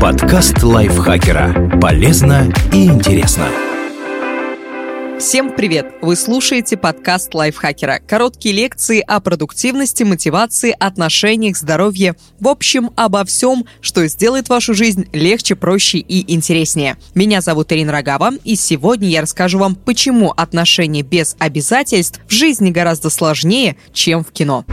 Подкаст лайфхакера. Полезно и интересно. Всем привет! Вы слушаете подкаст лайфхакера. Короткие лекции о продуктивности, мотивации, отношениях, здоровье. В общем, обо всем, что сделает вашу жизнь легче, проще и интереснее. Меня зовут Ирина Рогава, и сегодня я расскажу вам, почему отношения без обязательств в жизни гораздо сложнее, чем в кино.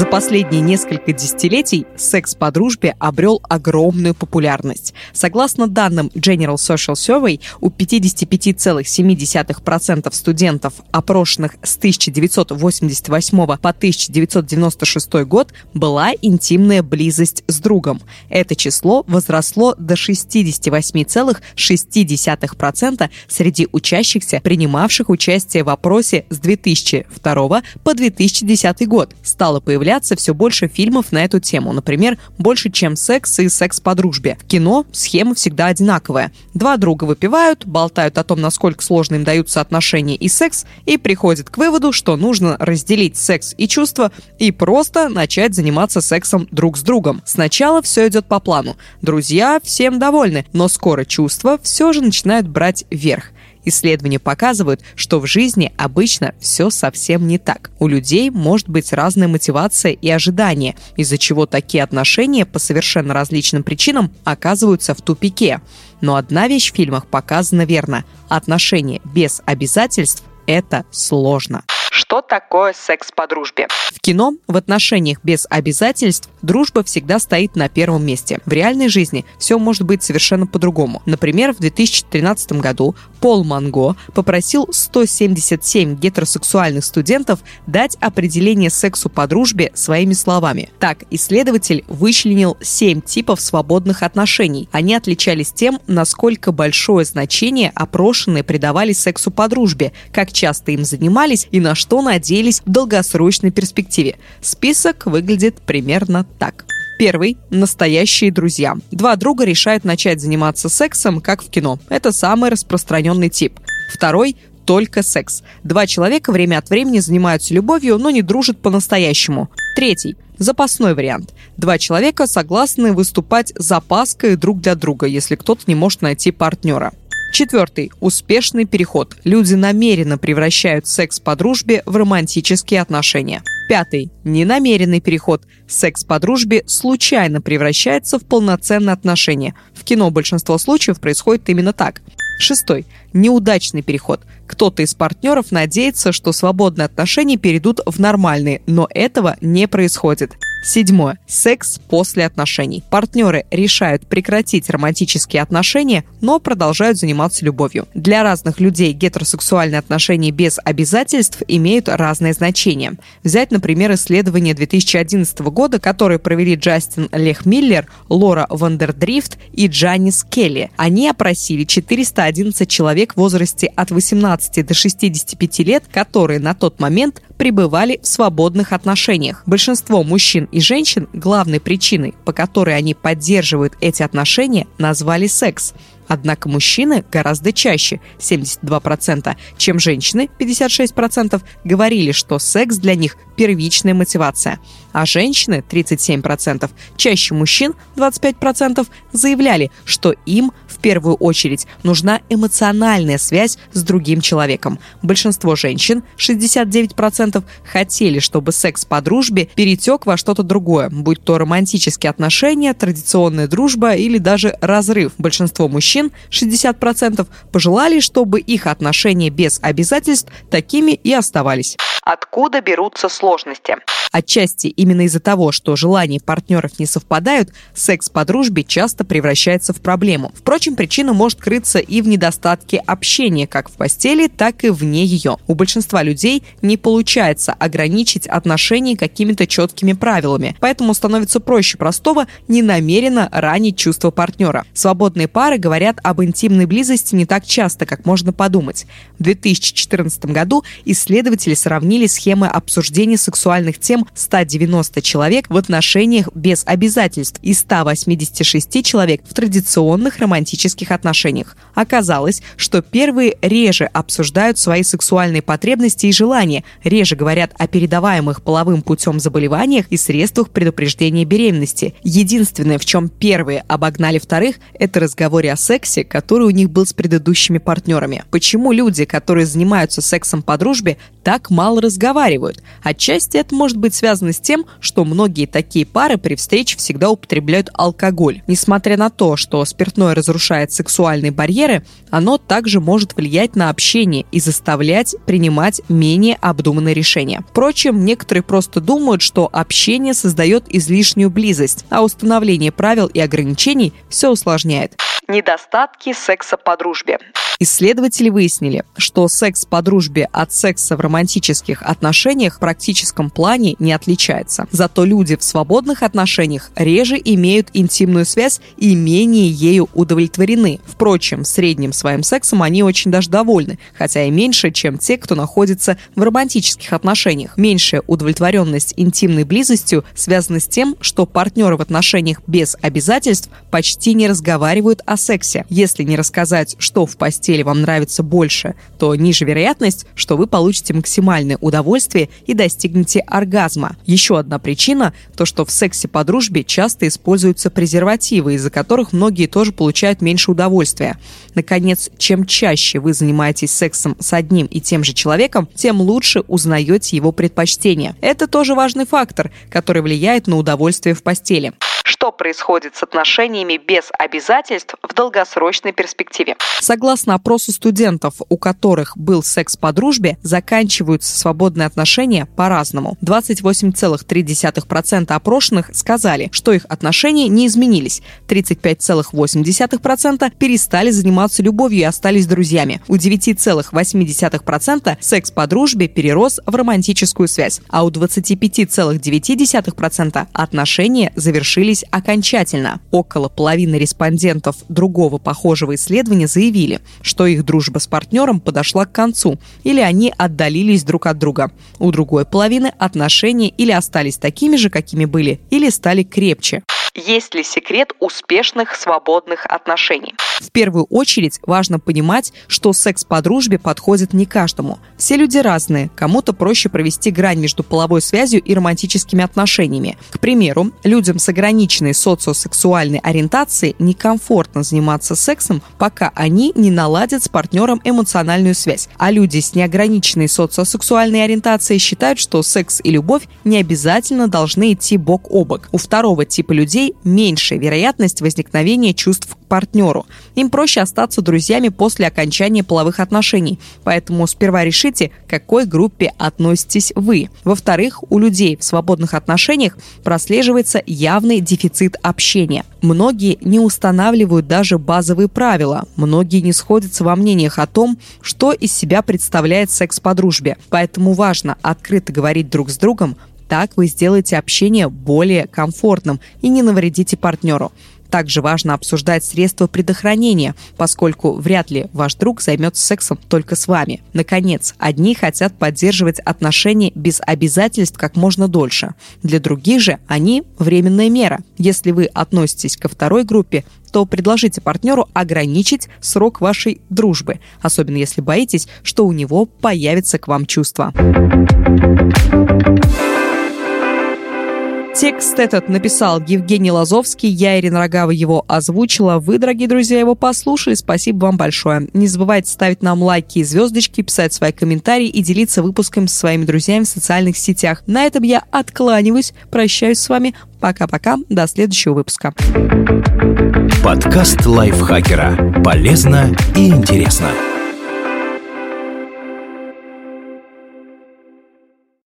За последние несколько десятилетий секс по дружбе обрел огромную популярность. Согласно данным General Social Survey, у 55,7% студентов, опрошенных с 1988 по 1996 год, была интимная близость с другом. Это число возросло до 68,6% среди учащихся, принимавших участие в опросе с 2002 по 2010 год. Стало появляться появляться все больше фильмов на эту тему. Например, «Больше, чем секс» и «Секс по дружбе». В кино схема всегда одинаковая. Два друга выпивают, болтают о том, насколько сложно им даются отношения и секс, и приходят к выводу, что нужно разделить секс и чувства и просто начать заниматься сексом друг с другом. Сначала все идет по плану. Друзья всем довольны, но скоро чувства все же начинают брать верх. Исследования показывают, что в жизни обычно все совсем не так. У людей может быть разная мотивация и ожидания, из-за чего такие отношения по совершенно различным причинам оказываются в тупике. Но одна вещь в фильмах показана верно. Отношения без обязательств – это сложно. Что такое секс по дружбе? В кино в отношениях без обязательств дружба всегда стоит на первом месте. В реальной жизни все может быть совершенно по-другому. Например, в 2013 году Пол Манго попросил 177 гетеросексуальных студентов дать определение сексу по дружбе своими словами. Так, исследователь вычленил 7 типов свободных отношений. Они отличались тем, насколько большое значение опрошенные придавали сексу по дружбе, как часто им занимались и на что надеялись в долгосрочной перспективе. Список выглядит примерно так. Первый – настоящие друзья. Два друга решают начать заниматься сексом, как в кино. Это самый распространенный тип. Второй – только секс. Два человека время от времени занимаются любовью, но не дружат по-настоящему. Третий – запасной вариант. Два человека согласны выступать запаской друг для друга, если кто-то не может найти партнера. Четвертый. Успешный переход. Люди намеренно превращают секс по дружбе в романтические отношения. Пятый. Ненамеренный переход. Секс по дружбе случайно превращается в полноценные отношения. В кино большинство случаев происходит именно так. Шестой. Неудачный переход. Кто-то из партнеров надеется, что свободные отношения перейдут в нормальные, но этого не происходит. Седьмое. Секс после отношений. Партнеры решают прекратить романтические отношения, но продолжают заниматься любовью. Для разных людей гетеросексуальные отношения без обязательств имеют разное значение. Взять, например, исследование 2011 года, которое провели Джастин Лех Миллер, Лора Вандердрифт и Джанис Келли. Они опросили 411 человек в возрасте от 18 до 65 лет, которые на тот момент пребывали в свободных отношениях. Большинство мужчин и женщин главной причиной, по которой они поддерживают эти отношения, назвали секс. Однако мужчины гораздо чаще, 72%, чем женщины, 56%, говорили, что секс для них первичная мотивация. А женщины, 37%, чаще мужчин, 25%, заявляли, что им в первую очередь нужна эмоциональная связь с другим человеком. Большинство женщин, 69%, хотели, чтобы секс по дружбе перетек во что-то другое, будь то романтические отношения, традиционная дружба или даже разрыв. Большинство мужчин мужчин 60% пожелали, чтобы их отношения без обязательств такими и оставались. Откуда берутся сложности? Отчасти именно из-за того, что желания партнеров не совпадают, секс по дружбе часто превращается в проблему. Впрочем, причина может крыться и в недостатке общения как в постели, так и вне ее. У большинства людей не получается ограничить отношения какими-то четкими правилами, поэтому становится проще простого ненамеренно ранить чувства партнера. Свободные пары говорят говорят об интимной близости не так часто, как можно подумать. В 2014 году исследователи сравнили схемы обсуждения сексуальных тем 190 человек в отношениях без обязательств и 186 человек в традиционных романтических отношениях. Оказалось, что первые реже обсуждают свои сексуальные потребности и желания, реже говорят о передаваемых половым путем заболеваниях и средствах предупреждения беременности. Единственное, в чем первые обогнали вторых, это разговоры о сексе, который у них был с предыдущими партнерами. Почему люди, которые занимаются сексом по дружбе, так мало разговаривают? Отчасти это может быть связано с тем, что многие такие пары при встрече всегда употребляют алкоголь. Несмотря на то, что спиртное разрушает сексуальные барьеры, оно также может влиять на общение и заставлять принимать менее обдуманные решения. Впрочем, некоторые просто думают, что общение создает излишнюю близость, а установление правил и ограничений все усложняет. Недостатки секса по дружбе. Исследователи выяснили, что секс по дружбе от секса в романтических отношениях в практическом плане не отличается. Зато люди в свободных отношениях реже имеют интимную связь и менее ею удовлетворены. Впрочем, средним своим сексом они очень даже довольны, хотя и меньше, чем те, кто находится в романтических отношениях. Меньшая удовлетворенность интимной близостью связана с тем, что партнеры в отношениях без обязательств почти не разговаривают о сексе. Если не рассказать, что в постели вам нравится больше, то ниже вероятность, что вы получите максимальное удовольствие и достигнете оргазма. Еще одна причина – то, что в сексе по дружбе часто используются презервативы, из-за которых многие тоже получают меньше удовольствия. Наконец, чем чаще вы занимаетесь сексом с одним и тем же человеком, тем лучше узнаете его предпочтения. Это тоже важный фактор, который влияет на удовольствие в постели что происходит с отношениями без обязательств в долгосрочной перспективе. Согласно опросу студентов, у которых был секс по дружбе, заканчиваются свободные отношения по-разному. 28,3% опрошенных сказали, что их отношения не изменились. 35,8% перестали заниматься любовью и остались друзьями. У 9,8% секс по дружбе перерос в романтическую связь, а у 25,9% отношения завершились решились окончательно. Около половины респондентов другого похожего исследования заявили, что их дружба с партнером подошла к концу, или они отдалились друг от друга. У другой половины отношения или остались такими же, какими были, или стали крепче. Есть ли секрет успешных свободных отношений? В первую очередь важно понимать, что секс по дружбе подходит не каждому. Все люди разные. Кому-то проще провести грань между половой связью и романтическими отношениями. К примеру, людям с ограниченной социосексуальной ориентацией некомфортно заниматься сексом, пока они не наладят с партнером эмоциональную связь. А люди с неограниченной социосексуальной ориентацией считают, что секс и любовь не обязательно должны идти бок о бок. У второго типа людей меньшая вероятность возникновения чувств к партнеру. Им проще остаться друзьями после окончания половых отношений. Поэтому сперва решите, к какой группе относитесь вы. Во-вторых, у людей в свободных отношениях прослеживается явный дефицит общения. Многие не устанавливают даже базовые правила. Многие не сходятся во мнениях о том, что из себя представляет секс по дружбе. Поэтому важно открыто говорить друг с другом, так вы сделаете общение более комфортным и не навредите партнеру. Также важно обсуждать средства предохранения, поскольку вряд ли ваш друг займется сексом только с вами. Наконец, одни хотят поддерживать отношения без обязательств как можно дольше. Для других же они – временная мера. Если вы относитесь ко второй группе, то предложите партнеру ограничить срок вашей дружбы, особенно если боитесь, что у него появится к вам чувство. Текст этот написал Евгений Лазовский, я, Ирина Рогава, его озвучила. Вы, дорогие друзья, его послушали. Спасибо вам большое. Не забывайте ставить нам лайки и звездочки, писать свои комментарии и делиться выпуском со своими друзьями в социальных сетях. На этом я откланиваюсь, прощаюсь с вами. Пока-пока, до следующего выпуска. Подкаст лайфхакера. Полезно и интересно.